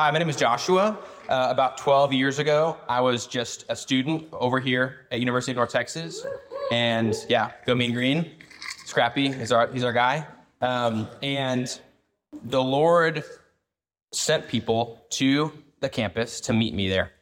hi, my name is Joshua. Uh, about 12 years ago, I was just a student over here at University of North Texas, and yeah, go Mean Green. Scrappy is our he's our guy, um, and the Lord sent people to the campus to meet me there.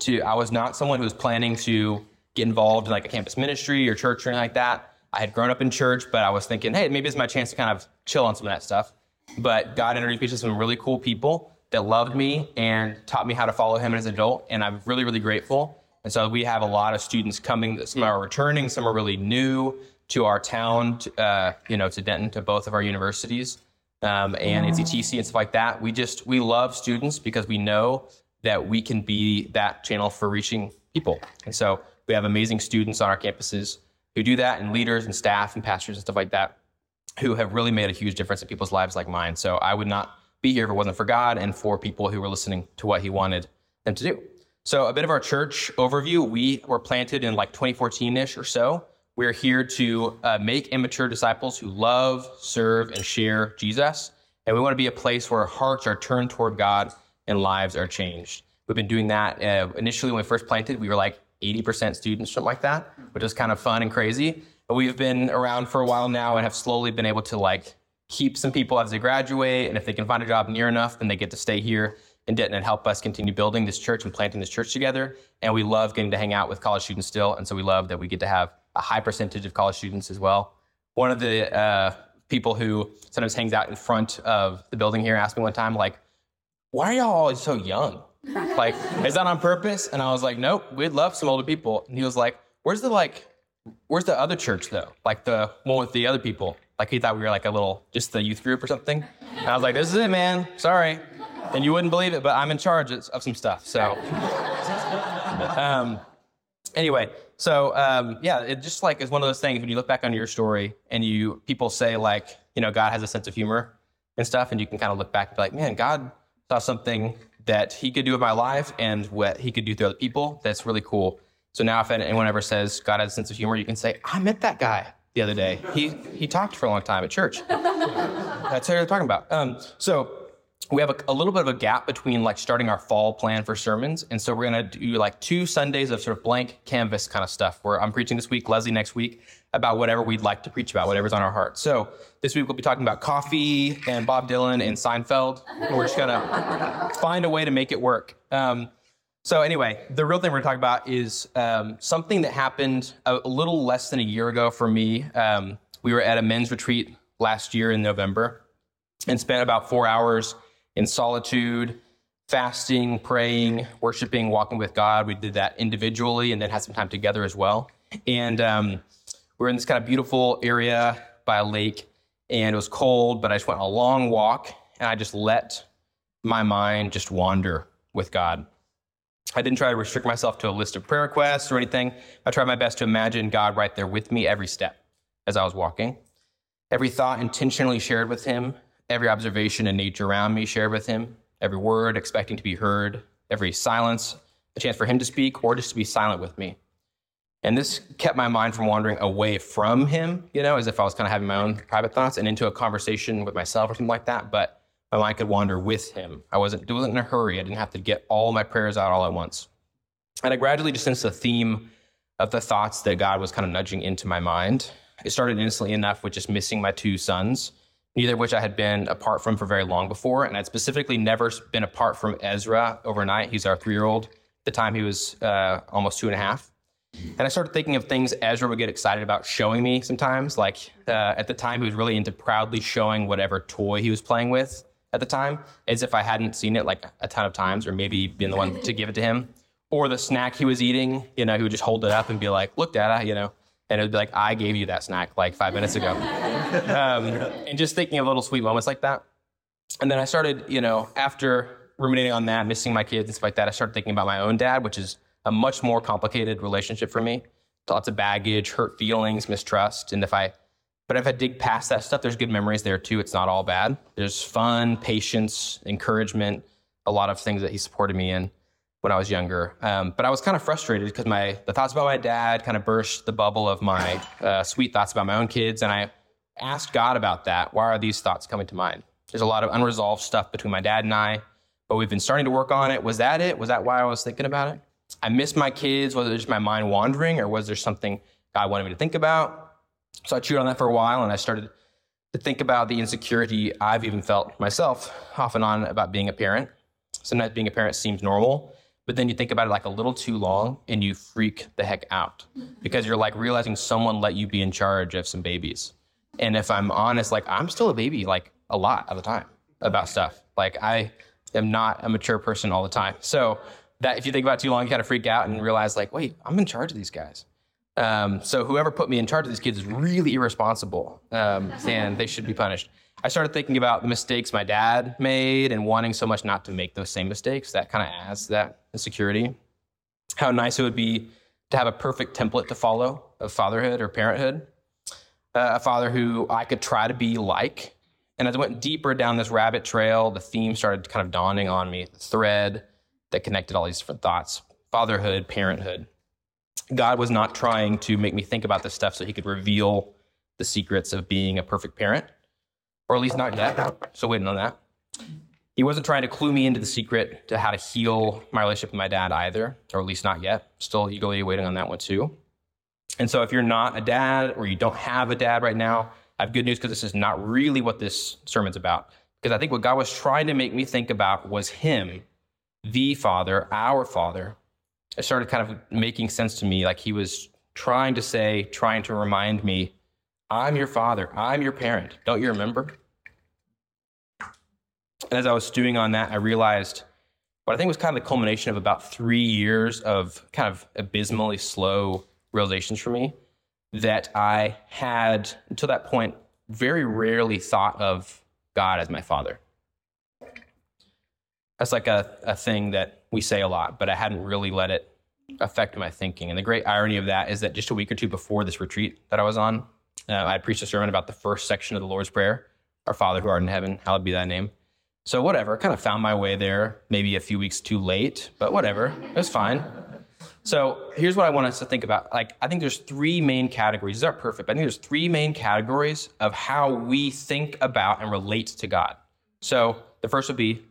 To I was not someone who was planning to get involved in like a campus ministry or church or anything like that. I had grown up in church, but I was thinking, hey, maybe it's my chance to kind of chill on some of that stuff. But God introduced me to some really cool people that loved me and taught me how to follow Him as an adult, and I'm really, really grateful. And so we have a lot of students coming. Some are returning, some are really new to our town, uh, you know, to Denton, to both of our universities, um, and NCTC and stuff like that. We just we love students because we know that we can be that channel for reaching people. And so we have amazing students on our campuses who do that, and leaders and staff and pastors and stuff like that, who have really made a huge difference in people's lives like mine. So I would not be here if it wasn't for God and for people who were listening to what He wanted them to do. So a bit of our church overview. We were planted in like 2014-ish or so. We're here to uh, make immature disciples who love, serve, and share Jesus. And we want to be a place where hearts are turned toward God and lives are changed. We've been doing that. Uh, initially, when we first planted, we were like 80% students, something like that, which is kind of fun and crazy. But we've been around for a while now and have slowly been able to like keep some people as they graduate. And if they can find a job near enough, then they get to stay here in Denton and help us continue building this church and planting this church together. And we love getting to hang out with college students still. And so we love that we get to have a high percentage of college students as well. One of the uh, people who sometimes hangs out in front of the building here asked me one time, like, why are y'all always so young? like, is that on purpose? And I was like, nope, we'd love some older people. And he was like, where's the like, where's the other church though? Like the one with the other people. Like he thought we were like a little, just the youth group or something. And I was like, this is it, man. Sorry. And you wouldn't believe it, but I'm in charge of some stuff. So, um, anyway, so um, yeah, it just like is one of those things when you look back on your story and you people say like, you know, God has a sense of humor and stuff, and you can kind of look back and be like, man, God saw something that he could do in my life and what he could do through other people. That's really cool. So now if anyone ever says God has a sense of humor, you can say, I met that guy the other day. He, he talked for a long time at church. That's what they're talking about. Um, so we have a, a, little bit of a gap between like starting our fall plan for sermons. And so we're to do like two Sundays of sort of blank canvas kind of stuff where I'm preaching this week, Leslie next week about whatever we'd like to preach about, whatever's on our heart. So this week we'll be talking about coffee and Bob Dylan and Seinfeld. And we're just to find a way to make it work. Um, so anyway, the real thing we're talking about is um, something that happened a, a, little less than a year ago for me. Um, we were at a men's retreat last year in November and spent about four hours in solitude, fasting, praying, worshiping, walking with God. We did that individually and then had some time together as well. And um, we're in this kind of beautiful area by a lake, and it was cold, but I just went on a long walk and I just let my mind just wander with God. I didn't try to restrict myself to a list of prayer requests or anything. I tried my best to imagine God right there with me every step as I was walking. Every thought intentionally shared with Him, every observation in nature around me shared with him, every word expecting to be heard, every silence, a chance for him to speak or just to be silent with me. And this kept my mind from wandering away from him, you know, as if I was kind of having my own private thoughts and into a conversation with myself or something like that. But my mind could wander with him. I wasn't, wasn't in a hurry. I didn't have to get all my prayers out all at once. And I gradually just sensed the theme of the thoughts that God was kind of nudging into my mind. It started instantly enough with just missing my two sons neither of which I had been apart from for very long before. And I'd specifically never been apart from Ezra overnight. He's our three year old. The time, he was uh, almost two and a half. And I started thinking of things Ezra would get excited about showing me sometimes. Like uh, at the time, he was really into proudly showing whatever toy he was playing with at the time, as if I hadn't seen it like a ton of times or maybe been the one to give it to him. Or the snack he was eating, you know, he would just hold it up and be like, look, Dad, I, you know, and it would be like, I gave you that snack like five minutes ago. um, and just thinking of little sweet moments like that. And then I started, you know, after ruminating on that, missing my kids and stuff like that, I started thinking about my own dad, which is a much more complicated relationship for me. Lots of baggage, hurt feelings, mistrust. And if I, but if I dig past that stuff, there's good memories there too. It's not all bad. There's fun, patience, encouragement, a lot of things that he supported me in when I was younger. Um, but I was kind of frustrated because my the thoughts about my dad kind of burst the bubble of my uh, sweet thoughts about my own kids, and I asked God about that. Why are these thoughts coming to mind? There's a lot of unresolved stuff between my dad and I, but we've been starting to work on it. Was that it? Was that why I was thinking about it? I miss my kids. Was it just my mind wandering, or was there something God wanted me to think about? So I chewed on that for a while, and I started to think about the insecurity I've even felt myself off and on about being a parent. Sometimes being a parent seems normal, but then you think about it like a little too long and you freak the heck out because you're like realizing someone let you be in charge of some babies. And if I'm honest, like I'm still a baby like a lot of the time about stuff. Like I am not a mature person all the time. So that if you think about it too long, you kind of freak out and realize like, wait, I'm in charge of these guys. Um, so whoever put me in charge of these kids is really irresponsible, um, and they should be punished. I started thinking about the mistakes my dad made and wanting so much not to make those same mistakes. That kind of adds that insecurity. How nice it would be to have a perfect template to follow of fatherhood or parenthood. Uh, a father who I could try to be like. And as I went deeper down this rabbit trail, the theme started kind of dawning on me, the thread that connected all these different thoughts fatherhood, parenthood. God was not trying to make me think about this stuff so he could reveal the secrets of being a perfect parent, or at least not yet. So waiting on that. He wasn't trying to clue me into the secret to how to heal my relationship with my dad either, or at least not yet. Still eagerly waiting on that one too. And so if you're not a dad or you don't have a dad right now, I have good news because this is not really what this sermon's about. Because I think what God was trying to make me think about was Him, the Father, our Father, it started kind of making sense to me. Like he was trying to say, trying to remind me, I'm your father, I'm your parent. Don't you remember? And as I was stewing on that, I realized what I think was kind of the culmination of about three years of kind of abysmally slow realizations for me that I had, until that point, very rarely thought of God as my father. That's like a, a thing that we say a lot, but I hadn't really let it affect my thinking. And the great irony of that is that just a week or two before this retreat that I was on, uh, I preached a sermon about the first section of the Lord's Prayer Our Father who art in heaven, hallowed be thy name. So, whatever, kind of found my way there, maybe a few weeks too late, but whatever, it was fine. So, here's what I want us to think about. Like, I think there's three main categories. These aren't perfect, but I think there's three main categories of how we think about and relate to God. So, the first would be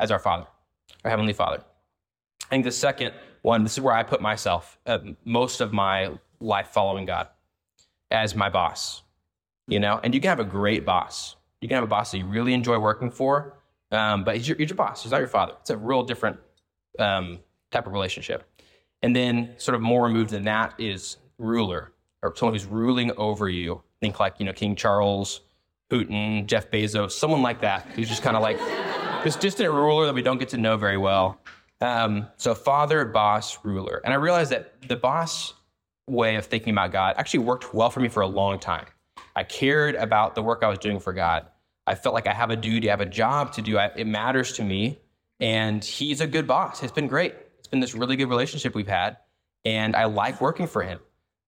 as our Father, our Heavenly Father. I think the second one, this is where I put myself uh, most of my life following God as my boss, you know? And you can have a great boss. You can have a boss that you really enjoy working for, um, but he's your, he's your, boss. He's not your father. It's a real different um, type of relationship. And then, sort of more removed than that, is ruler or someone who's ruling over you. Think like, you know, King Charles, Putin, Jeff Bezos, someone like that, who's just kind of like this distant ruler that we don't get to know very well. Um, so father, boss, ruler. And I realized that the boss way of thinking about God actually worked well for me for a long time. I cared about the work I was doing for God. I felt like I have a duty, I have a job to do. I, it matters to me. And he's a good boss. It's been great. It's been this really good relationship we've had. And I like working for him.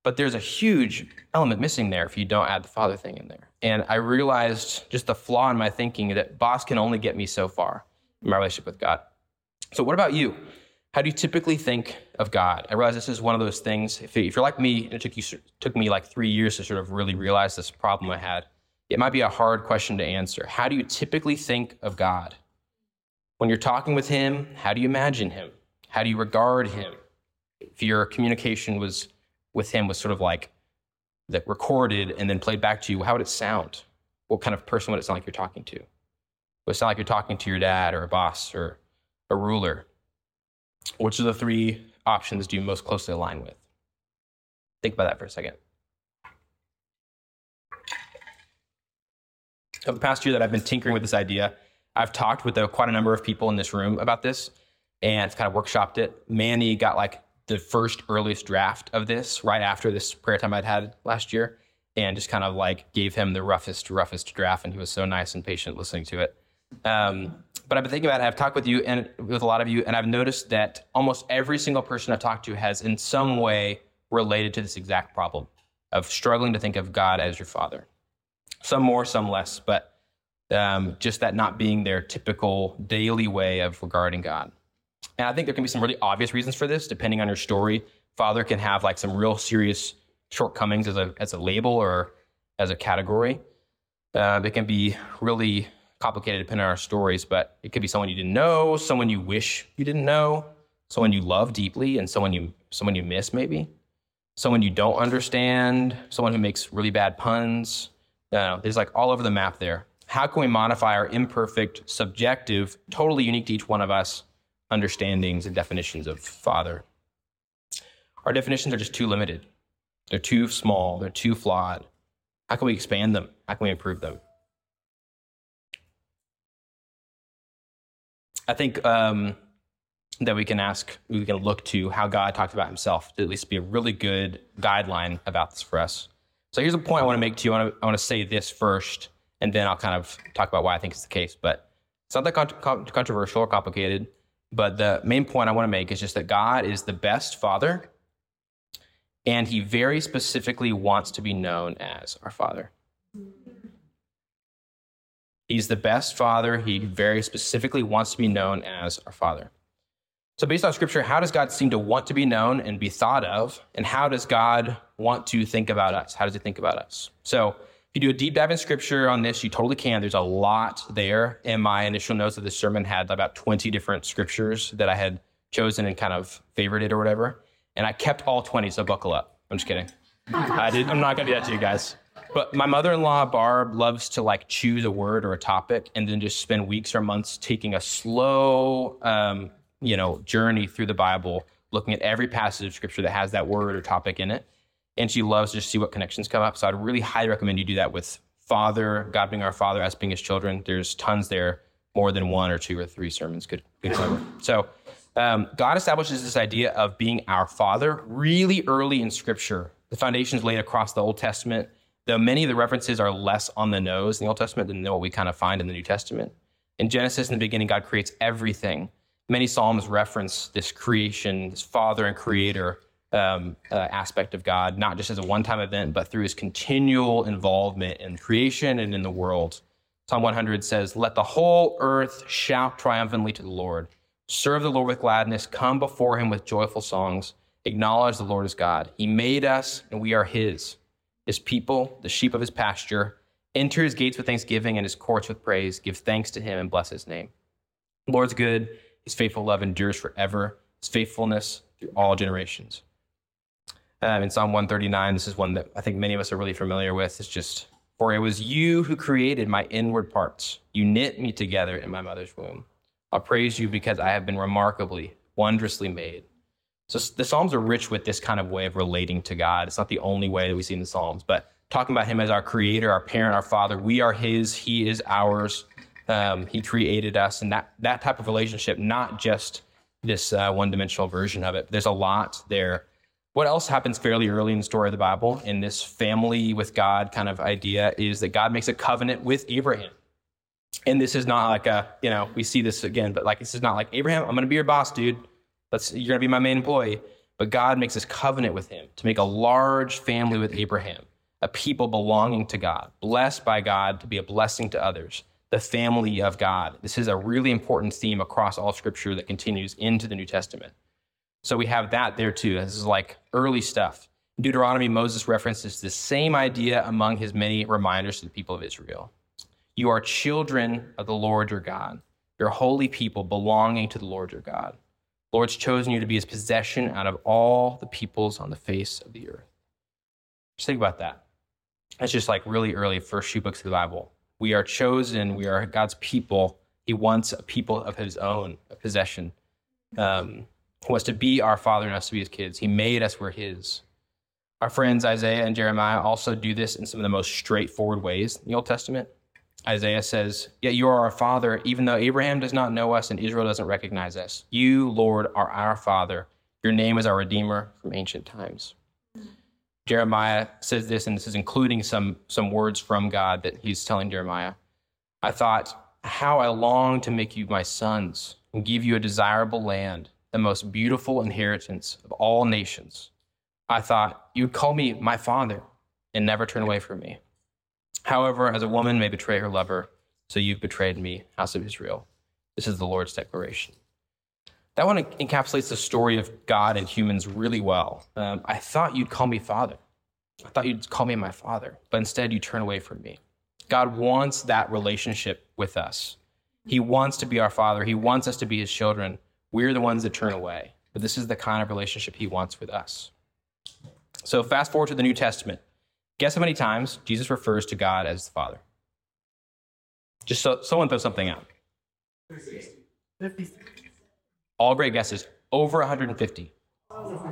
But there's a huge element missing there if you don't add the father thing in there. And I realized just the flaw in my thinking that boss can only get me so far in my relationship with God. So, what about you? How do you typically think of God? I realize this is one of those things. If, you're like me, it took you took me like three years to sort of really realize this problem I had. It might be a hard question to answer. How do you typically think of God? When you're talking with Him, how do you imagine Him? How do you regard Him? If your communication was with Him was sort of like that recorded and then played back to you, how would it sound? What kind of person would it sound like you're talking to? Would it sound like you're talking to your dad or a boss or a ruler? Which of the three options do you most closely align with? Think about that for a second. Over the past year that I've been tinkering with this idea, I've talked with a, quite a number of people in this room about this and kind of workshopped it. Manny got like the first earliest draft of this right after this prayer time I'd had last year and just kind of like gave him the roughest, roughest draft. And he was so nice and patient listening to it. Um, but I've been thinking about it. I've talked with you and with a lot of you, and I've noticed that almost every single person I've talked to has, in some way, related to this exact problem of struggling to think of God as your father. Some more, some less, but um, just that not being their typical daily way of regarding God. And I think there can be some really obvious reasons for this, depending on your story. Father can have like some real serious shortcomings as a as a label or as a category. Uh, it can be really complicated depending on our stories, but it could be someone you didn't know, someone you wish you didn't know, someone you love deeply, and someone you someone you miss maybe, someone you don't understand, someone who makes really bad puns. No, there's like all over the map there. How can we modify our imperfect, subjective, totally unique to each one of us understandings and definitions of Father? Our definitions are just too limited. They're too small. They're too flawed. How can we expand them? How can we improve them? I think um, that we can ask, we can look to how God talked about himself to at least be a really good guideline about this for us. So here's a point I want to make to you. I want to, I want to say this first, and then I'll kind of talk about why I think it's the case. But it's not that con- controversial or complicated. But the main point I want to make is just that God is the best father, and he very specifically wants to be known as our father. He's the best father. He very specifically wants to be known as our father. So, based on scripture, how does God seem to want to be known and be thought of? And how does God want to think about us? How does he think about us? So, if you do a deep dive in scripture on this, you totally can. There's a lot there. In my initial notes of this sermon had about 20 different scriptures that I had chosen and kind of favorited or whatever. And I kept all 20, so buckle up. I'm just kidding. I did. I'm not gonna do that to you guys. But my mother-in-law Barb loves to like choose a word or a topic and then just spend weeks or months taking a slow, um, you know, journey through the Bible, looking at every passage of Scripture that has that word or topic in it. And she loves to just see what connections come up. So I'd really highly recommend you do that with Father, God being our Father, us being His children. There's tons there, more than one or two or three sermons could could cover. So um, God establishes this idea of being our Father really early in Scripture. The foundation is laid across the Old Testament though many of the references are less on the nose in the Old Testament than what we kind of find in the New Testament. In Genesis, in the beginning, God creates everything. Many Psalms reference this creation, this Father and Creator um, uh, aspect of God, not just as a one time event, but through his continual involvement in creation and in the world. Psalm 100 says, Let the whole earth shout triumphantly to the Lord. Serve the Lord with gladness. Come before him with joyful songs. Acknowledge the Lord as God. He made us, and we are his his people, the sheep of his pasture. Enter his gates with thanksgiving and his courts with praise. Give thanks to him and bless his name. The Lord's good. His faithful love endures forever. His faithfulness through all generations. Um, in Psalm 139, this is one that I think many of us are really familiar with. It's just, For it was you who created my inward parts. You knit me together in my mother's womb. I'll praise you because I have been remarkably, wondrously made. So the Psalms are rich with this kind of way of relating to God. It's not the only way that we see in the Psalms, but talking about Him as our creator, our parent, our father. We are His, He is ours. Um, he created us, and that, that type of relationship, not just this uh, one dimensional version of it. There's a lot there. What else happens fairly early in the story of the Bible in this family with God kind of idea is that God makes a covenant with Abraham. And this is not like a, you know, we see this again, but like this is not like Abraham, I'm going to be your boss, dude. Let's, you're going to be my main employee. But God makes this covenant with him to make a large family with Abraham, a people belonging to God, blessed by God to be a blessing to others, the family of God. This is a really important theme across all scripture that continues into the New Testament. So we have that there too. This is like early stuff. In Deuteronomy, Moses references the same idea among his many reminders to the people of Israel. You are children of the Lord your God. You're holy people belonging to the Lord your God. The Lord's chosen you to be his possession out of all the peoples on the face of the earth. Just think about that. That's just like really early first few books of the Bible. We are chosen, we are God's people. He wants a people of his own, a possession. Um, wants to be our father and us to be his kids. He made us, we're his. Our friends Isaiah and Jeremiah also do this in some of the most straightforward ways in the Old Testament. Isaiah says, Yet you are our Father, even though Abraham does not know us and Israel doesn't recognize us. You, Lord, are our Father. Your name is our Redeemer from ancient times. Jeremiah says this, and this is including some, some words from God that he's telling Jeremiah. I thought, How I long to make you my sons and give you a desirable land, the most beautiful inheritance of all nations. I thought, You'd call me my Father and never turn away from me. However, as a woman may betray her lover, so you've betrayed me, house of Israel. This is the Lord's declaration. That one encapsulates the story of God and humans really well. Um, I thought you'd call me father. I thought you'd call me my father, but instead you turn away from me. God wants that relationship with us. He wants to be our father. He wants us to be his children. We're the ones that turn away. But this is the kind of relationship he wants with us. So, fast forward to the New Testament. Guess how many times Jesus refers to God as the Father? Just so someone throw something out. 50. All great guesses. Over 150.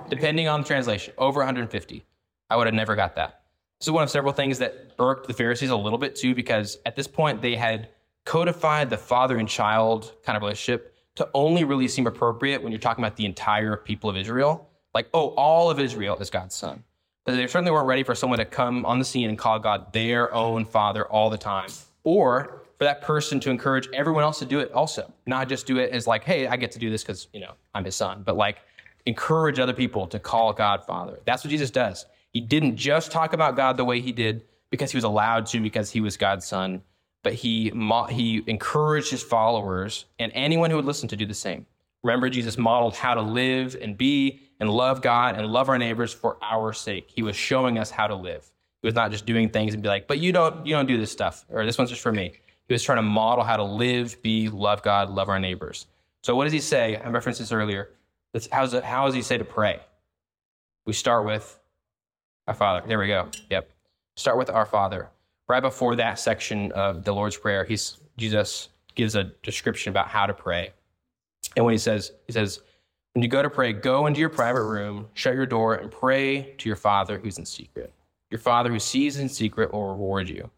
Depending on the translation, over 150. I would have never got that. This is one of several things that irked the Pharisees a little bit too, because at this point they had codified the father and child kind of relationship to only really seem appropriate when you're talking about the entire people of Israel. Like, oh, all of Israel is God's son. But they certainly weren't ready for someone to come on the scene and call God their own father all the time. Or for that person to encourage everyone else to do it also, not just do it as like, hey, I get to do this because, you know, I'm his son, but like encourage other people to call God father. That's what Jesus does. He didn't just talk about God the way he did because he was allowed to, because he was God's son, but he, he encouraged his followers and anyone who would listen to do the same. Remember, Jesus modeled how to live and be and love God and love our neighbors for our sake. He was showing us how to live. He was not just doing things and be like, but you don't, you don't do this stuff, or this one's just for me. He was trying to model how to live, be, love God, love our neighbors. So what does he say? I referenced this earlier. How's it, how does he say to pray? We start with our Father. There we go. Yep. Start with our Father. Right before that section of the Lord's Prayer, he's, Jesus gives a description about how to pray. And when he says, he says, when you go to pray, go into your private room, shut your door, and pray to your Father who's in secret. Your Father who sees in secret will reward you.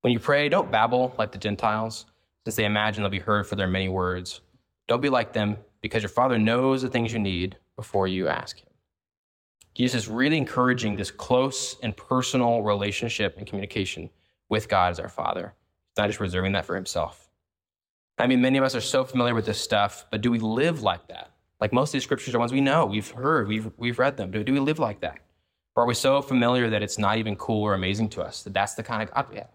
When you pray, don't babble like the Gentiles, since they imagine they'll be heard for their many words. Don't be like them, because your Father knows the things you need before you ask Him. Jesus is really encouraging this close and personal relationship and communication with God as our Father. Not just reserving that for Himself. I mean, many of us are so familiar with this stuff, but do we live like that? Like most of these scriptures are ones we know, we've heard, we've, we've read them. Do, do we live like that? Or are we so familiar that it's not even cool or amazing to us that that's the kind of God we have?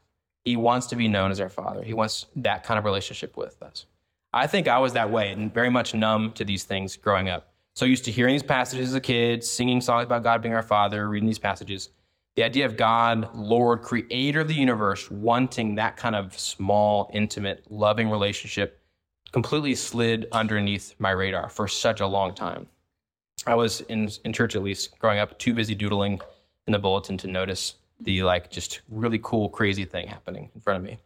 He wants to be known as our Father. He wants that kind of relationship with us. I think I was that way and very much numb to these things growing up. So used to hearing these passages as a kid, singing songs about God being our Father, reading these passages. The idea of God, Lord, creator of the universe, wanting that kind of small, intimate, loving relationship completely slid underneath my radar for such a long time. I was in, in church, at least growing up, too busy doodling in the bulletin to notice the like just really cool, crazy thing happening in front of me.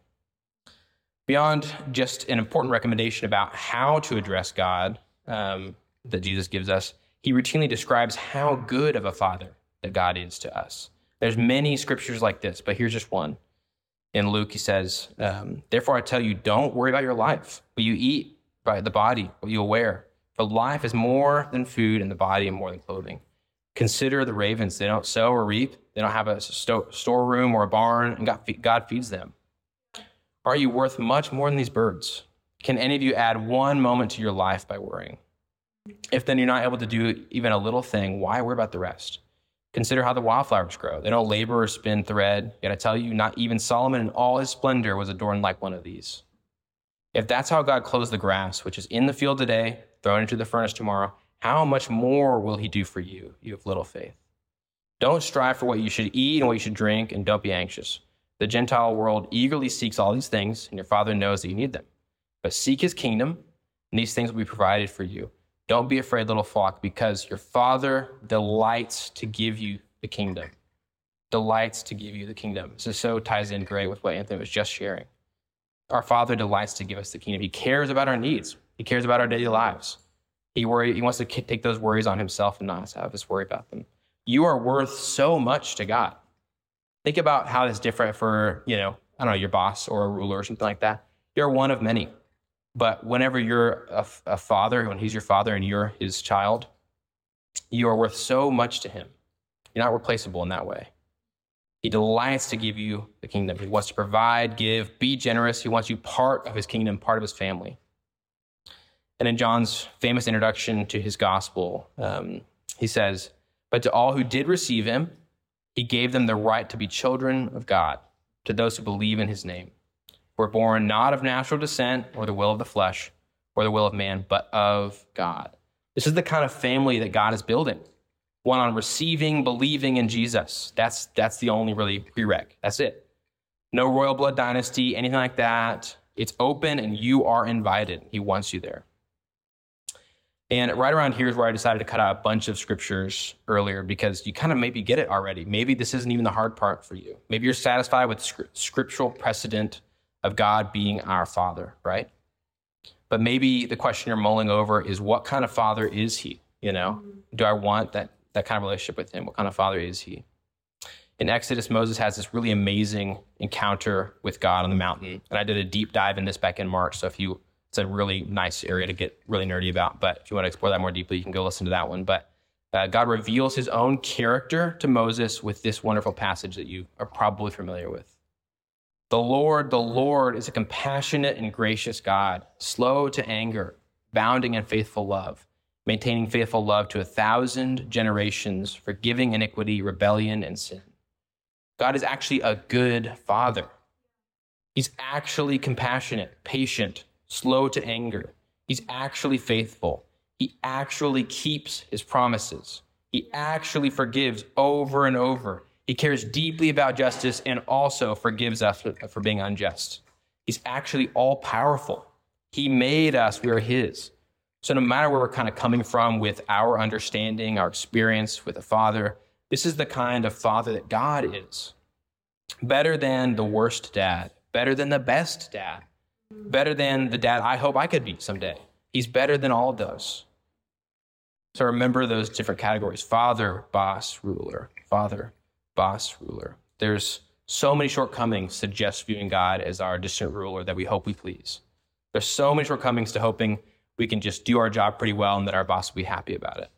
Beyond just an important recommendation about how to address God um, that Jesus gives us, he routinely describes how good of a father that God is to us. There's many scriptures like this, but here's just one. In Luke, he says, um, Therefore I tell you, don't worry about your life, what you eat, by the body, what you wear. For life is more than food, and the body is more than clothing. Consider the ravens. They don't sow or reap, they don't have a sto- storeroom or a barn, and God, God feeds them. Are you worth much more than these birds? Can any of you add one moment to your life by worrying? If then you're not able to do even a little thing, why worry about the rest? Consider how the wildflowers grow. They don't labor or spin thread. Yet I tell you, not even Solomon in all his splendor was adorned like one of these. If that's how God clothes the grass, which is in the field today, thrown into the furnace tomorrow, how much more will he do for you, you have little faith? Don't strive for what you should eat and what you should drink, and don't be anxious. The Gentile world eagerly seeks all these things, and your Father knows that you need them. But seek his kingdom, and these things will be provided for you. Don't be afraid, little flock, because your Father delights to give you the kingdom. Delights to give you the kingdom. So, so ties in great with what Anthony was just sharing. Our Father delights to give us the kingdom. He cares about our needs. He cares about our daily lives. He worry, He wants to take those worries on Himself and not have us worry about them. You are worth so much to God. Think about how it's different for you know I don't know your boss or a ruler or something like that. You're one of many. But whenever you're a, a father, when he's your father and you're his child, you are worth so much to him. You're not replaceable in that way. He delights to give you the kingdom. He wants to provide, give, be generous. He wants you part of his kingdom, part of his family. And in John's famous introduction to his gospel, um, he says, But to all who did receive him, he gave them the right to be children of God, to those who believe in his name were born not of natural descent or the will of the flesh or the will of man, but of God. This is the kind of family that God is building. One on receiving, believing in Jesus. That's, that's the only really prereq. That's it. No royal blood dynasty, anything like that. It's open and you are invited. He wants you there. And right around here is where I decided to cut out a bunch of scriptures earlier because you kind of maybe get it already. Maybe this isn't even the hard part for you. Maybe you're satisfied with scriptural precedent of God being our Father, right? But maybe the question you're mulling over is what kind of Father is He? You know, do I want that, that kind of relationship with Him? What kind of Father is He? In Exodus, Moses has this really amazing encounter with God on the mountain. And I did a deep dive in this back in March. So if you it's a really nice area to get really nerdy about. But if you want to explore that more deeply, you can go listen to that one. But uh, God reveals his own character to Moses with this wonderful passage that you are probably familiar with. The Lord, the Lord is a compassionate and gracious God, slow to anger, bounding in faithful love, maintaining faithful love to a thousand generations, forgiving iniquity, rebellion, and sin. God is actually a good father. He's actually compassionate, patient, slow to anger. He's actually faithful. He actually keeps his promises. He actually forgives over and over. He cares deeply about justice and also forgives us for being unjust. He's actually all powerful. He made us, we are his. So, no matter where we're kind of coming from with our understanding, our experience with the Father, this is the kind of Father that God is. Better than the worst dad, better than the best dad, better than the dad I hope I could be someday. He's better than all of those. So remember those different categories father, boss, ruler, father, boss, ruler. There's so many shortcomings to just viewing God as our distant ruler that we hope we please. There's so many shortcomings to hoping we can just do our job pretty well and that our boss will be happy about it.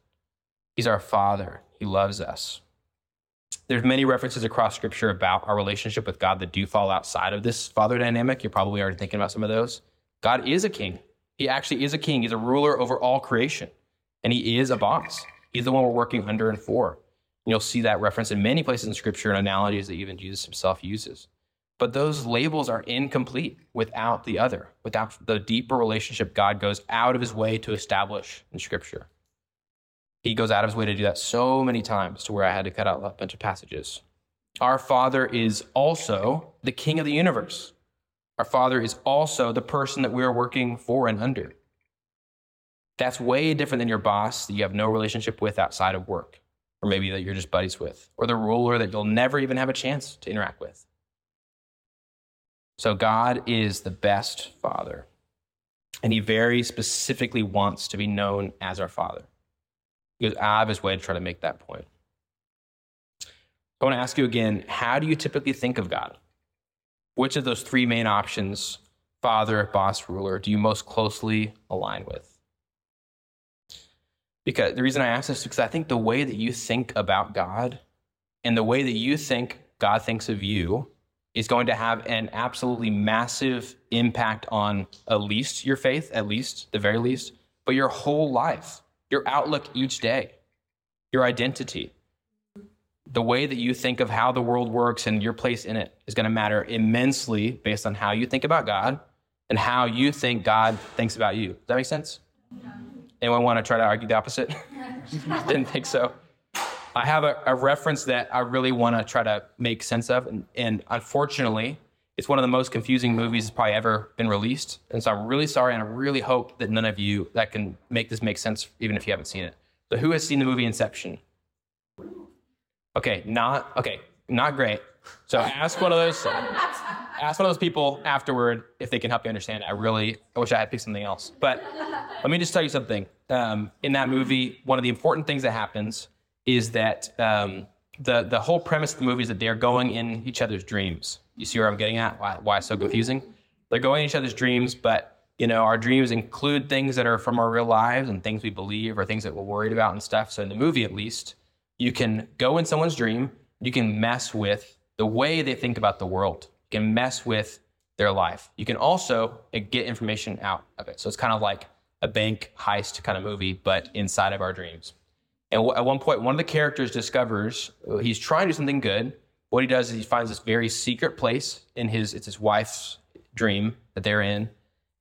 He's our father. He loves us. There's many references across scripture about our relationship with God that do fall outside of this father dynamic. You're probably already thinking about some of those. God is a king. He actually is a king. He's a ruler over all creation, and he is a boss. He's the one we're working under and for. You'll see that reference in many places in scripture and analogies that even Jesus himself uses. But those labels are incomplete without the other, without the deeper relationship God goes out of his way to establish in scripture. He goes out of his way to do that so many times to where I had to cut out a bunch of passages. Our Father is also the King of the universe. Our Father is also the person that we are working for and under. That's way different than your boss that you have no relationship with outside of work, or maybe that you're just buddies with, or the ruler that you'll never even have a chance to interact with. So, God is the best Father, and He very specifically wants to be known as our Father. He goes out of his way to try to make that point. I want to ask you again how do you typically think of God? Which of those three main options, father, boss, ruler, do you most closely align with? Because the reason I ask this is because I think the way that you think about God and the way that you think God thinks of you is going to have an absolutely massive impact on at least your faith, at least, the very least, but your whole life your outlook each day, your identity. The way that you think of how the world works and your place in it is going to matter immensely based on how you think about God and how you think God thinks about you. Does that make sense? Anyone want to try to argue the opposite? Didn't think so. I have a, a, reference that I really want to try to make sense of. And, and, unfortunately, it's one of the most confusing movies that's probably ever been released. And so I'm really sorry, and I really hope that none of you that can make this make sense, even if you haven't seen it. So who has seen the movie Inception? Okay, not okay, not great. So ask one of those ask one of those people afterward if they can help you understand. I really I wish I had picked something else. But let me just tell you something. Um, in that movie, one of the important things that happens is that um, the the whole premise of the movie is that they're going in each other's dreams. You see where I'm getting at? Why, why it's so confusing? They're going in each other's dreams, but you know our dreams include things that are from our real lives and things we believe or things that we're worried about and stuff. So in the movie, at least, you can go in someone's dream. You can mess with the way they think about the world. Can mess with their life. You can also uh, get information out of it. So it's kind of like a bank heist kind of movie, but inside of our dreams. And at one point, one of the characters discovers uh, he's trying to do something good. What he does is he finds this very secret place in his, it's his wife's dream that they're in.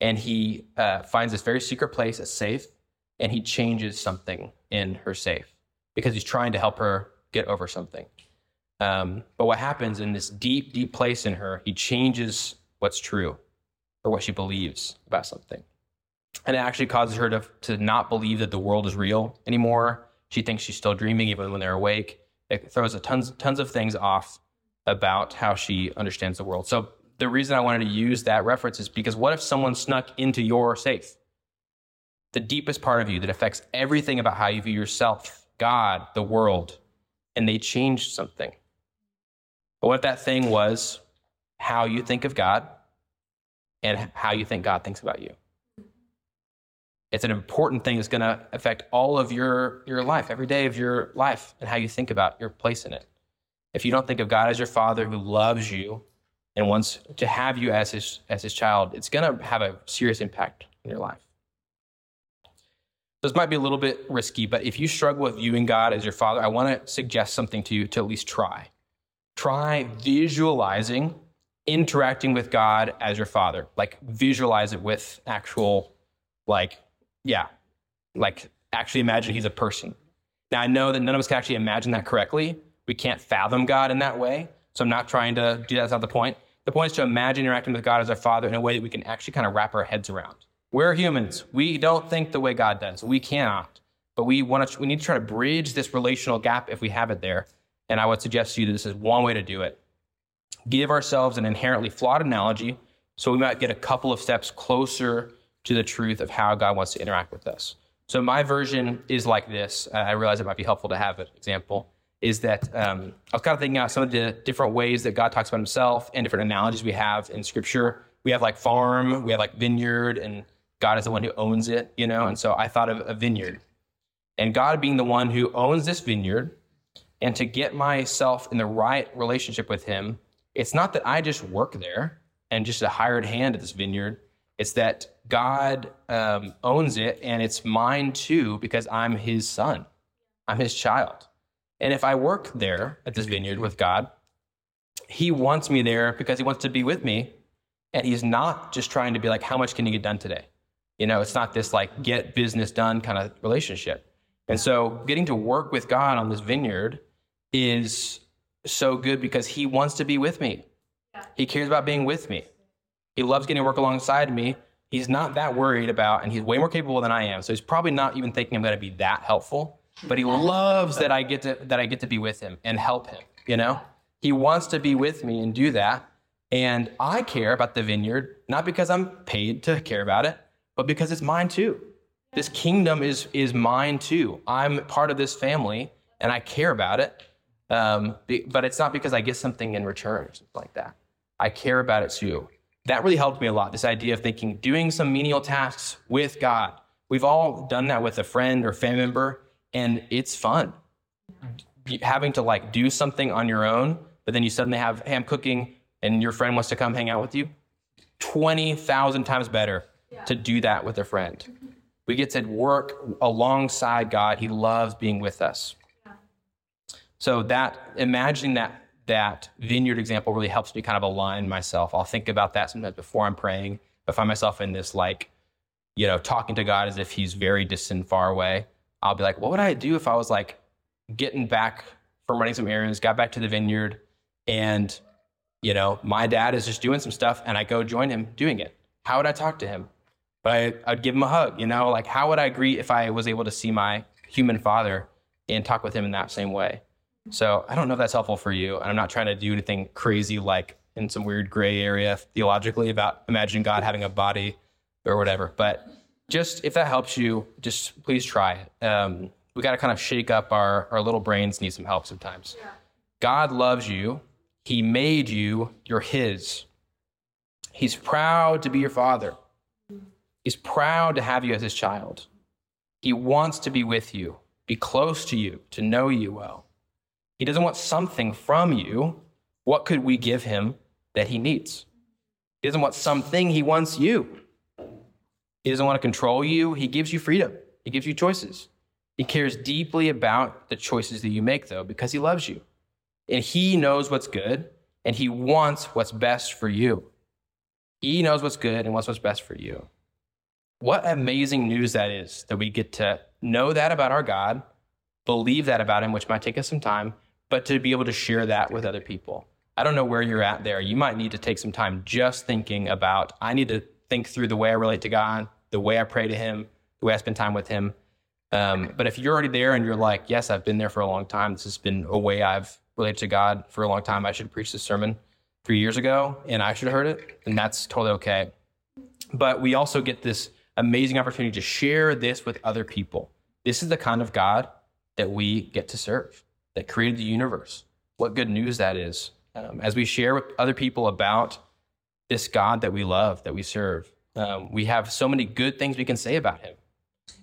And he uh, finds this very secret place, a safe, and he changes something in her safe because he's trying to help her get over something. Um, but what happens in this deep, deep place in her, he changes what's true or what she believes about something. And it actually causes her to, to not believe that the world is real anymore. She thinks she's still dreaming even when they're awake. It throws tons, tons of things off about how she understands the world. So the reason I wanted to use that reference is because what if someone snuck into your safe? The deepest part of you that affects everything about how you view yourself, God, the world, and they changed something. But what if that thing was how you think of God and how you think God thinks about you? It's an important thing that's going to affect all of your, your life, every day of your life, and how you think about your place in it. If you don't think of God as your father who loves you and wants to have you as his, as his child, it's going to have a serious impact in your life. This might be a little bit risky, but if you struggle with viewing God as your father, I want to suggest something to you to at least try. Try visualizing interacting with God as your father. Like visualize it with actual, like, yeah, like actually imagine he's a person. Now I know that none of us can actually imagine that correctly. We can't fathom God in that way. So I'm not trying to do that. That's not the point. The point is to imagine interacting with God as our Father in a way that we can actually kind of wrap our heads around. We're humans. We don't think the way God does. We cannot. But we want to. We need to try to bridge this relational gap if we have it there. And I would suggest to you that this is one way to do it. Give ourselves an inherently flawed analogy, so we might get a couple of steps closer to the truth of how God wants to interact with us. So my version is like this. I realize it might be helpful to have an example is that um, I was kind of thinking out some of the different ways that God talks about himself and different analogies we have in scripture. We have like farm, we have like vineyard, and God is the one who owns it, you know? And so I thought of a vineyard. And God being the one who owns this vineyard, and to get myself in the right relationship with him, it's not that I just work there and just a hired hand at this vineyard. It's that God um, owns it and it's mine too because I'm his son, I'm his child. And if I work there at this vineyard with God, He wants me there because He wants to be with me. And He's not just trying to be like, how much can you get done today? You know, it's not this like get business done kind of relationship. And so getting to work with God on this vineyard is so good because He wants to be with me. He cares about being with me. He loves getting to work alongside me. He's not that worried about, and he's way more capable than I am. So he's probably not even thinking I'm going to be that helpful but he loves that I get to that I get to be with him and help him, you know? He wants to be with me and do that. And I care about the vineyard not because I'm paid to care about it, but because it's mine too. This kingdom is is mine too. I'm part of this family and I care about it. Um, but it's not because I get something in return or something like that. I care about it too. That really helped me a lot. This idea of thinking, doing some menial tasks with God. We've all done that with a friend or family member and it's fun having to like do something on your own but then you suddenly have hey i'm cooking and your friend wants to come hang out with you 20000 times better yeah. to do that with a friend we get to work alongside god he loves being with us. So that imagining that that vineyard example really helps me kind of align myself i'll think about that sometimes before i'm praying i find myself in this like you know talking to god as if he's very distant far away I'll be like, what would I do if I was like getting back from running some errands, got back to the vineyard, and you know, my dad is just doing some stuff, and I go join him doing it. How would I talk to him? But I, I'd give him a hug. You know, like how would I greet if I was able to see my human father and talk with him in that same way? So I don't know if that's helpful for you. And I'm not trying to do anything crazy like in some weird gray area theologically about imagining God having a body or whatever. But just if that helps you, just please try it. Um, we got to kind of shake up our, our little brains need some help sometimes. Yeah. God loves you. He made you. You're His. He's proud to be your father. He's proud to have you as His child. He wants to be with you, be close to you, to know you well. He doesn't want something from you. What could we give Him that He needs? He doesn't want something, He wants you. He doesn't want to control you. He gives you freedom, He gives you choices. He cares deeply about the choices that you make, though, because He loves you. And He knows what's good, and He wants what's best for you. He knows what's good and wants what's best for you. What amazing news that is that we get to know that about our God, believe that about Him, which might take us some time, but to be able to share that with other people. I don't know where you're at there. You might need to take some time just thinking about, I need to think through the way I relate to God, the way I pray to Him, the way I spend time with Him. Um, but if you're already there and you're like, yes, I've been there for a long time, this has been a way I've related to God for a long time, I should preach this sermon three years ago and I should have heard it, then that's totally okay. But we also get this amazing opportunity to share this with other people. This is the kind of God that we get to serve, that created the universe. What good news that is. Um, as we share with other people about this God that we love, that we serve, um, we have so many good things we can say about him.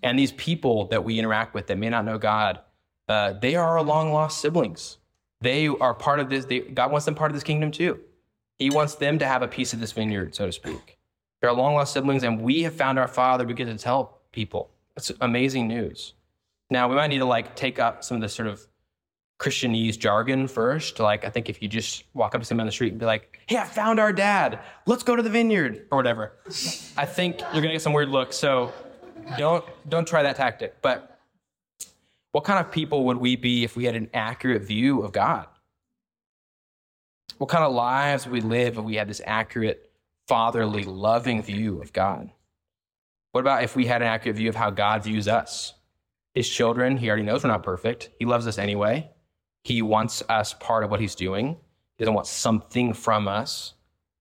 And these people that we interact with that may not know God, uh, they are our long lost siblings. They are part of this. They, God wants them part of this kingdom too. He wants them to have a piece of this vineyard, so to speak. They're our long lost siblings, and we have found our Father. We get to tell people. It's amazing news. Now we might need to like take up some of the sort of Christianese jargon first. Like I think if you just walk up to someone on the street and be like, "Hey, I found our dad. Let's go to the vineyard," or whatever, I think you're gonna get some weird looks. So don't don't try that tactic. But what kind of people would we be if we had an accurate view of God? What kind of lives would we live if we had this accurate, fatherly, loving view of God? What about if we had an accurate view of how God views us? His children, he already knows we're not perfect. He loves us anyway. He wants us part of what he's doing. He doesn't want something from us.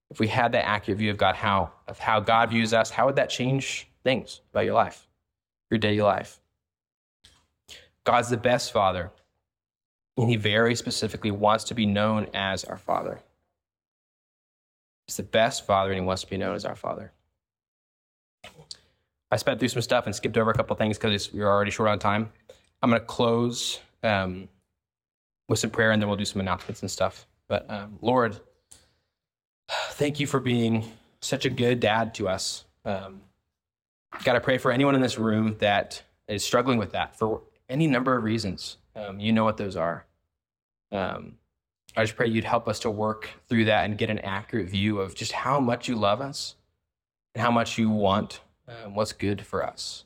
If we had that accurate view of God, how of how God views us, how would that change things about your life, your daily life? God's the best father, and he very specifically wants to be known as our father. He's the best father, and he wants to be known as our father. I sped through some stuff and skipped over a couple things because we are already short on time. I'm going to close um, with some prayer, and then we'll do some announcements and stuff. But um, Lord, thank you for being such a good dad to us. Um, God, I pray for anyone in this room that is struggling with that for any number of reasons. Um, you know what those are. Um, I just pray you'd help us to work through that and get an accurate view of just how much you love us and how much you want um, what's good for us,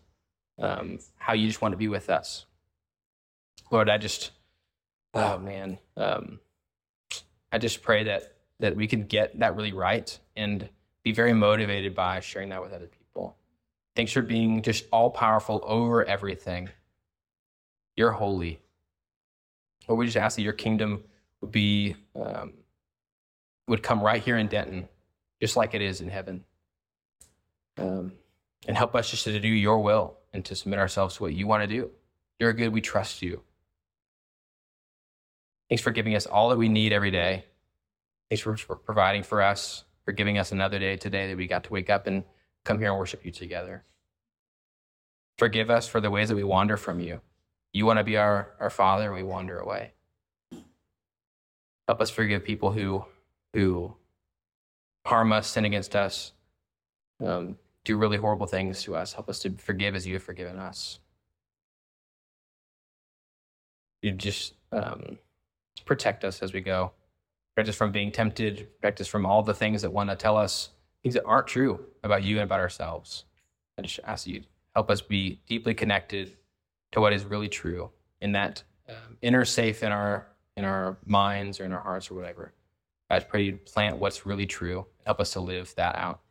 um, how you just want to be with us. Lord, I just, oh man, um, I just pray that that we can get that really right and be very motivated by sharing that with other people. Thanks for being just all powerful over everything. You're holy. Lord, we just ask that your kingdom would be um, would come right here in Denton, just like it is in heaven. Um, and help us just to do your will and to submit ourselves to what you want to do. You're good. We trust you. Thanks for giving us all that we need every day. Thanks for, for providing for us, for giving us another day today that we got to wake up and come here and worship you together. Forgive us for the ways that we wander from you. You want to be our, our Father, we wander away. Help us forgive people who, who harm us, sin against us, um, do really horrible things to us. Help us to forgive as you have forgiven us. You just um, protect us as we go. Protect us from being tempted. Protect us from all the things that want to tell us things that aren't true about you and about ourselves. I just ask you help us be deeply connected to what is really true in that um, inner safe in our in our minds or in our hearts or whatever. I just pray you plant what's really true. Help us to live that out.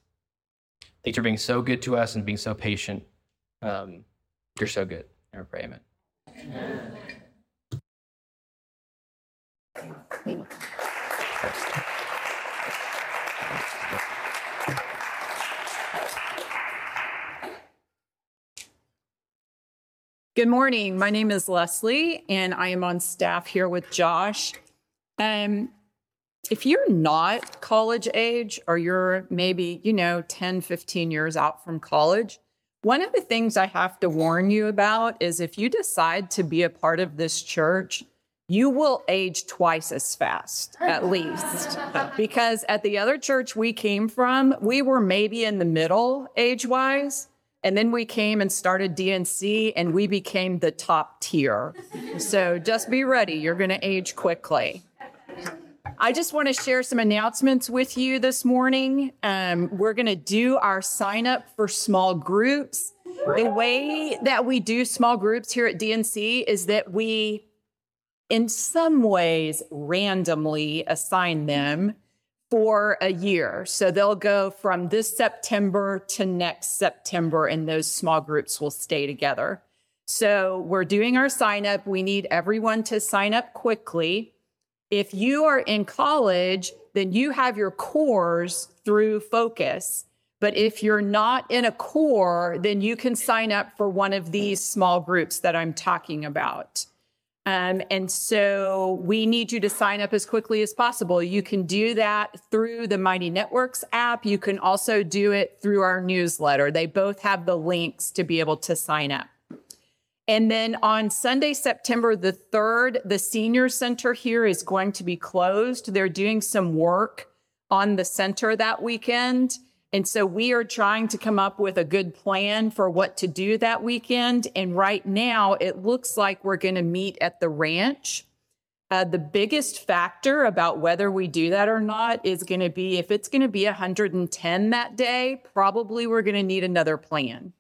Thanks for being so good to us and being so patient. Um, you're so good. I pray, amen. Good morning. My name is Leslie, and I am on staff here with Josh. Um, if you're not college age or you're maybe, you know, 10, 15 years out from college, one of the things I have to warn you about is if you decide to be a part of this church, you will age twice as fast, at least. because at the other church we came from, we were maybe in the middle age wise. And then we came and started DNC and we became the top tier. So just be ready, you're going to age quickly. I just want to share some announcements with you this morning. Um, we're going to do our sign up for small groups. The way that we do small groups here at DNC is that we in some ways randomly assign them for a year. So they'll go from this September to next September, and those small groups will stay together. So we're doing our sign up. We need everyone to sign up quickly. If you are in college, then you have your cores through Focus. But if you're not in a core, then you can sign up for one of these small groups that I'm talking about. Um, and so we need you to sign up as quickly as possible. You can do that through the Mighty Networks app. You can also do it through our newsletter. They both have the links to be able to sign up. And then on Sunday, September the 3rd, the senior center here is going to be closed. They're doing some work on the center that weekend. And so we are trying to come up with a good plan for what to do that weekend. And right now, it looks like we're going to meet at the ranch. Uh, the biggest factor about whether we do that or not is going to be if it's going to be 110 that day, probably we're going to need another plan.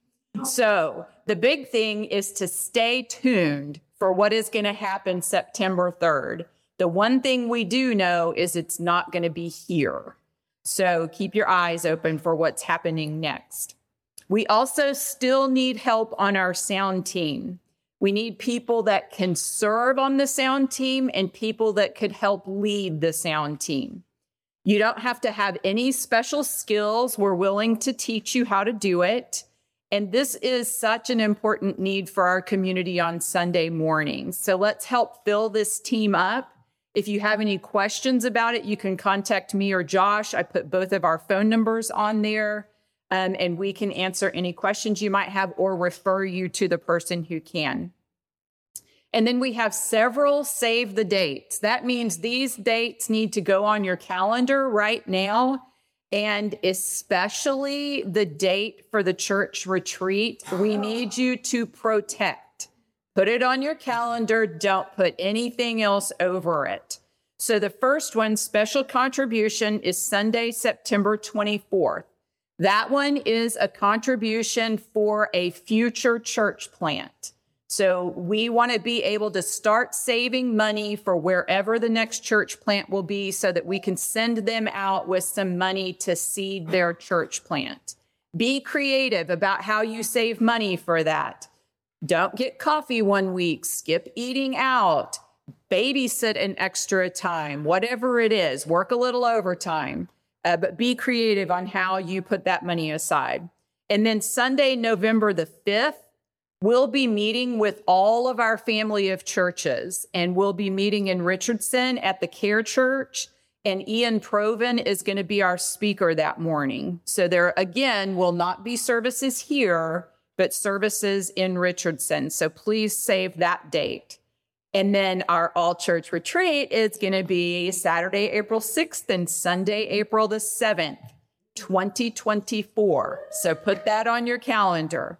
So the big thing is to stay tuned for what is going to happen September 3rd. The one thing we do know is it's not going to be here. So keep your eyes open for what's happening next. We also still need help on our sound team. We need people that can serve on the sound team and people that could help lead the sound team. You don't have to have any special skills. We're willing to teach you how to do it. And this is such an important need for our community on Sunday mornings. So let's help fill this team up if you have any questions about it, you can contact me or Josh. I put both of our phone numbers on there, um, and we can answer any questions you might have or refer you to the person who can. And then we have several save the dates. That means these dates need to go on your calendar right now. And especially the date for the church retreat, we need you to protect. Put it on your calendar. Don't put anything else over it. So the first one, special contribution, is Sunday, September 24th. That one is a contribution for a future church plant. So we want to be able to start saving money for wherever the next church plant will be so that we can send them out with some money to seed their church plant. Be creative about how you save money for that. Don't get coffee one week, skip eating out, babysit an extra time, whatever it is, work a little overtime, uh, but be creative on how you put that money aside. And then Sunday, November the 5th, we'll be meeting with all of our family of churches, and we'll be meeting in Richardson at the Care Church. And Ian Proven is going to be our speaker that morning. So there again will not be services here but services in Richardson. So please save that date. And then our all church retreat is going to be Saturday, April 6th and Sunday, April the 7th, 2024. So put that on your calendar.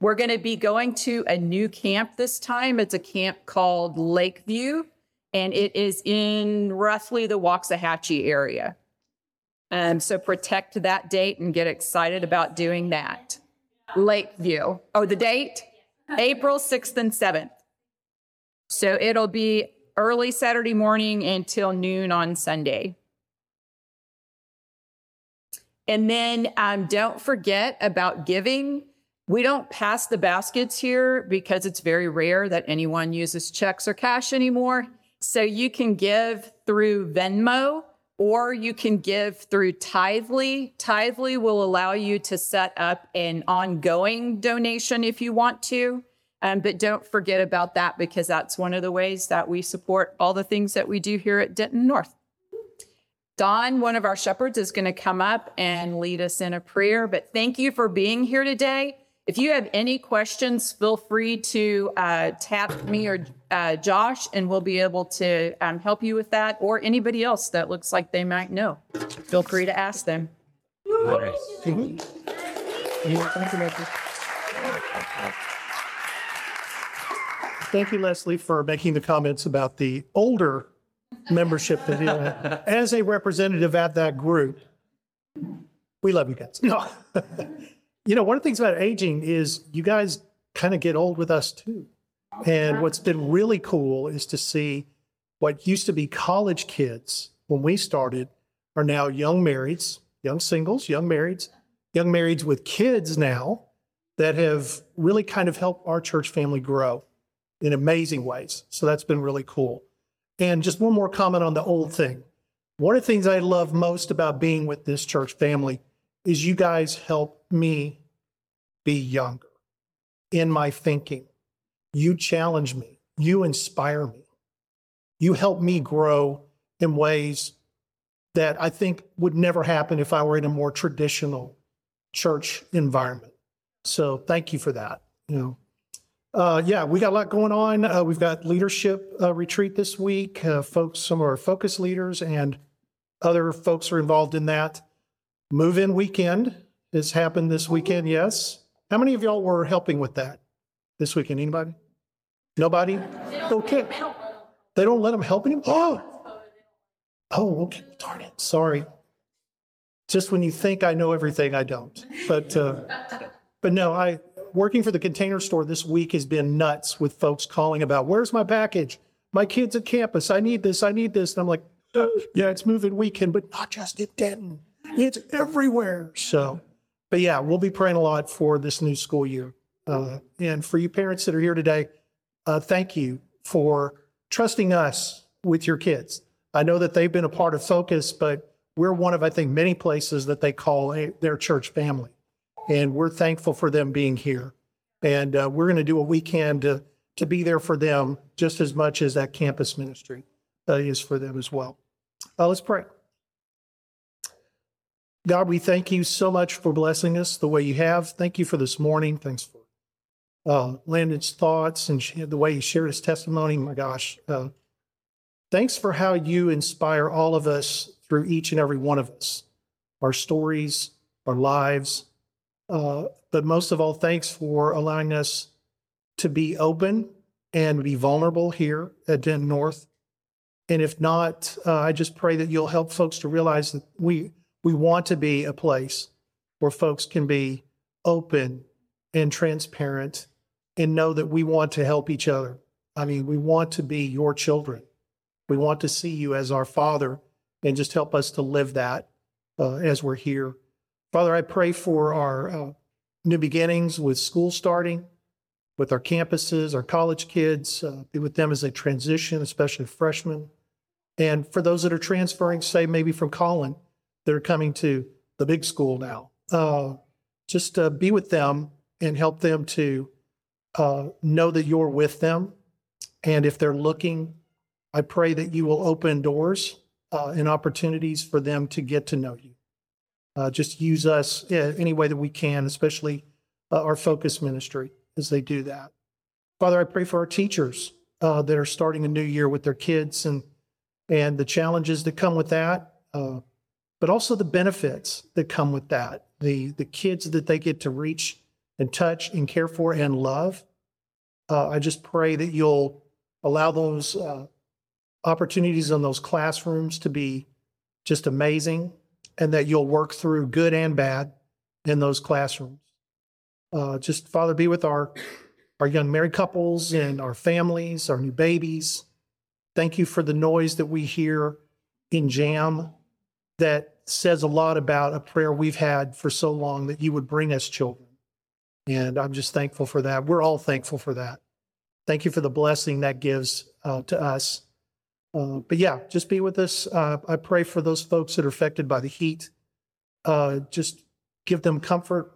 We're going to be going to a new camp this time. It's a camp called Lakeview, and it is in roughly the Waxahachie area. Um, so protect that date and get excited about doing that. Lakeview. Oh, the date? April 6th and 7th. So it'll be early Saturday morning until noon on Sunday. And then um, don't forget about giving. We don't pass the baskets here because it's very rare that anyone uses checks or cash anymore. So you can give through Venmo or you can give through Tithely. Tithely will allow you to set up an ongoing donation if you want to. Um, but don't forget about that because that's one of the ways that we support all the things that we do here at Denton North. Don, one of our shepherds, is going to come up and lead us in a prayer. But thank you for being here today. If you have any questions, feel free to uh, tap me or uh, Josh, and we'll be able to um, help you with that, or anybody else that looks like they might know. Feel free to ask them. Thank you, Leslie, for making the comments about the older membership. That, uh, as a representative at that group, we love you guys. No. you know, one of the things about aging is you guys kind of get old with us too. And what's been really cool is to see what used to be college kids when we started are now young marrieds, young singles, young marrieds, young marrieds with kids now that have really kind of helped our church family grow in amazing ways. So that's been really cool. And just one more comment on the old thing. One of the things I love most about being with this church family is you guys help me be younger in my thinking. You challenge me, you inspire me, you help me grow in ways that I think would never happen if I were in a more traditional church environment. So thank you for that. You know, uh, yeah, we got a lot going on. Uh, we've got leadership uh, retreat this week. Uh, folks, some of our focus leaders and other folks are involved in that. Move in weekend has happened this weekend. Yes. How many of y'all were helping with that this weekend? Anybody? Nobody? Okay. They don't let them help anymore. Oh. Oh, okay. Darn it. Sorry. Just when you think I know everything, I don't. But uh, but no, I working for the container store this week has been nuts with folks calling about where's my package? My kids at campus. I need this. I need this. And I'm like, uh, yeah, it's moving weekend, but not just in Denton. It's everywhere. So, but yeah, we'll be praying a lot for this new school year. Uh, and for you parents that are here today, uh, thank you for trusting us with your kids. I know that they've been a part of Focus, but we're one of, I think, many places that they call a, their church family. And we're thankful for them being here. And uh, we're going to do a weekend to, to be there for them just as much as that campus ministry uh, is for them as well. Uh, let's pray. God, we thank you so much for blessing us the way you have. Thank you for this morning. Thanks for uh, Landon's thoughts and the way he shared his testimony. My gosh. Uh, thanks for how you inspire all of us through each and every one of us, our stories, our lives. Uh, but most of all, thanks for allowing us to be open and be vulnerable here at Denton North. And if not, uh, I just pray that you'll help folks to realize that we we want to be a place where folks can be open and transparent and know that we want to help each other. I mean, we want to be your children. We want to see you as our Father and just help us to live that uh, as we're here. Father, I pray for our uh, new beginnings with school starting, with our campuses, our college kids, uh, be with them as they transition, especially freshmen. And for those that are transferring, say maybe from Collin, that are coming to the big school now, uh, just uh, be with them and help them to uh, know that you're with them. And if they're looking, I pray that you will open doors uh, and opportunities for them to get to know you. Uh, just use us yeah, any way that we can, especially uh, our focus ministry as they do that. Father, I pray for our teachers uh, that are starting a new year with their kids and and the challenges that come with that, uh, but also the benefits that come with that. The the kids that they get to reach and touch and care for and love. Uh, I just pray that you'll allow those uh, opportunities in those classrooms to be just amazing and that you'll work through good and bad in those classrooms. Uh, just, Father, be with our, our young married couples and our families, our new babies. Thank you for the noise that we hear in jam that says a lot about a prayer we've had for so long that you would bring us children. And I'm just thankful for that. We're all thankful for that. Thank you for the blessing that gives uh, to us. Uh, but yeah, just be with us. Uh, I pray for those folks that are affected by the heat. Uh, just give them comfort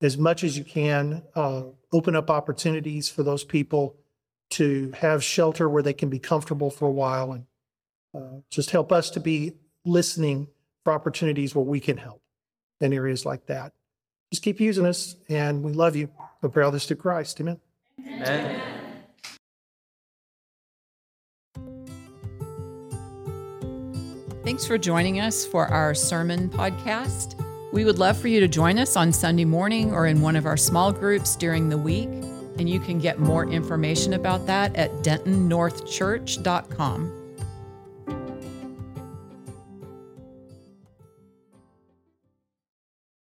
as much as you can. Uh, open up opportunities for those people to have shelter where they can be comfortable for a while and uh, just help us to be listening for opportunities where we can help in areas like that. Just keep using us, and we love you. We pray all this to Christ. Amen. Amen. Thanks for joining us for our sermon podcast. We would love for you to join us on Sunday morning or in one of our small groups during the week. And you can get more information about that at dentonnorthchurch.com.